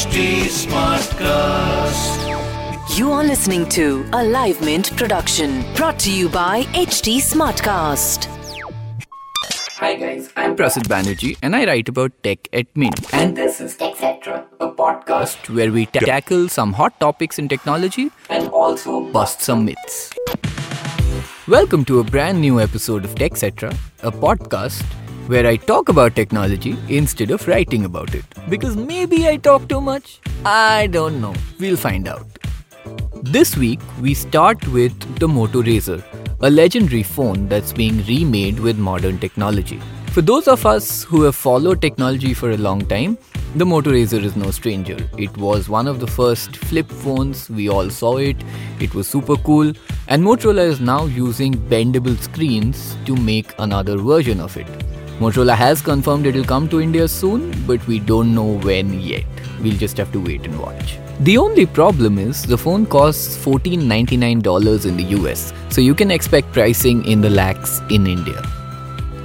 HT Smartcast. You are listening to a Live Mint production brought to you by HT Smartcast. Hi guys, I'm Prasid Banerjee and I write about tech at Mint. And this is TechCetra, a podcast where we ta- tackle some hot topics in technology and also bust some myths. Welcome to a brand new episode of TechCetra, a podcast where I talk about technology instead of writing about it. Because maybe I talk too much? I don't know. We'll find out. This week, we start with the Moto Razr, a legendary phone that's being remade with modern technology. For those of us who have followed technology for a long time, the Moto Razr is no stranger. It was one of the first flip phones, we all saw it, it was super cool, and Motorola is now using bendable screens to make another version of it. Motorola has confirmed it'll come to India soon, but we don't know when yet. We'll just have to wait and watch. The only problem is the phone costs $14.99 in the US, so you can expect pricing in the lakhs in India.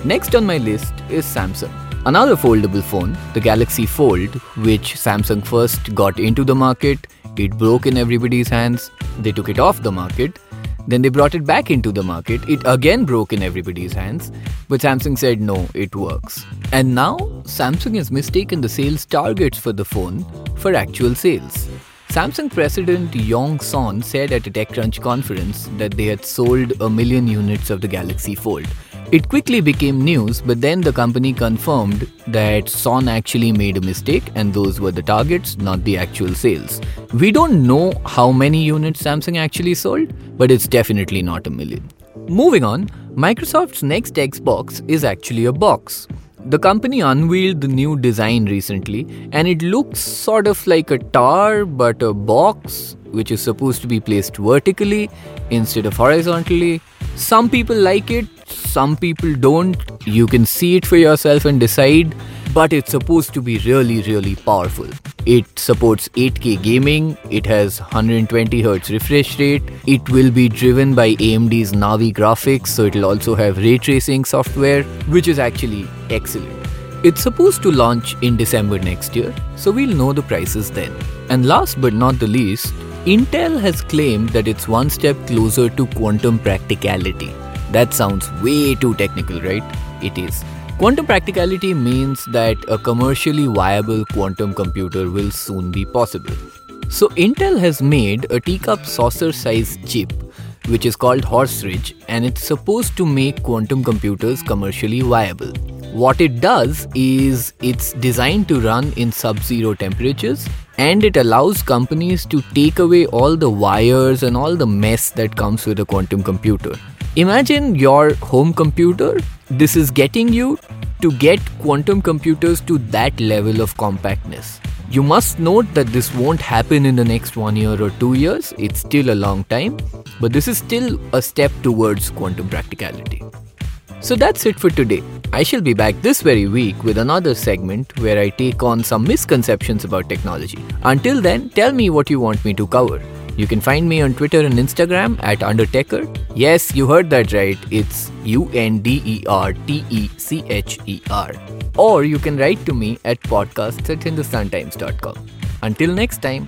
Next on my list is Samsung. Another foldable phone, the Galaxy Fold, which Samsung first got into the market, it broke in everybody's hands, they took it off the market, then they brought it back into the market. It again broke in everybody's hands, but Samsung said no, it works. And now Samsung has mistaken the sales targets for the phone for actual sales. Samsung President Young Sohn said at a TechCrunch conference that they had sold a million units of the Galaxy Fold. It quickly became news, but then the company confirmed that Sohn actually made a mistake and those were the targets, not the actual sales. We don't know how many units Samsung actually sold, but it's definitely not a million. Moving on, Microsoft's next Xbox is actually a box. The company unveiled the new design recently, and it looks sort of like a tower but a box which is supposed to be placed vertically instead of horizontally. Some people like it, some people don't. You can see it for yourself and decide, but it's supposed to be really, really powerful. It supports 8K gaming, it has 120Hz refresh rate, it will be driven by AMD's Navi graphics, so it'll also have ray tracing software, which is actually excellent. It's supposed to launch in December next year, so we'll know the prices then. And last but not the least, Intel has claimed that it's one step closer to quantum practicality. That sounds way too technical, right? It is. Quantum practicality means that a commercially viable quantum computer will soon be possible. So, Intel has made a teacup saucer sized chip, which is called Horse Ridge, and it's supposed to make quantum computers commercially viable. What it does is it's designed to run in sub zero temperatures and it allows companies to take away all the wires and all the mess that comes with a quantum computer. Imagine your home computer. This is getting you to get quantum computers to that level of compactness. You must note that this won't happen in the next one year or two years, it's still a long time, but this is still a step towards quantum practicality. So that's it for today. I shall be back this very week with another segment where I take on some misconceptions about technology. Until then, tell me what you want me to cover. You can find me on Twitter and Instagram at Undertecher. Yes, you heard that right. It's U N D E R T E C H E R. Or you can write to me at podcasts at hindustantimes.com. Until next time.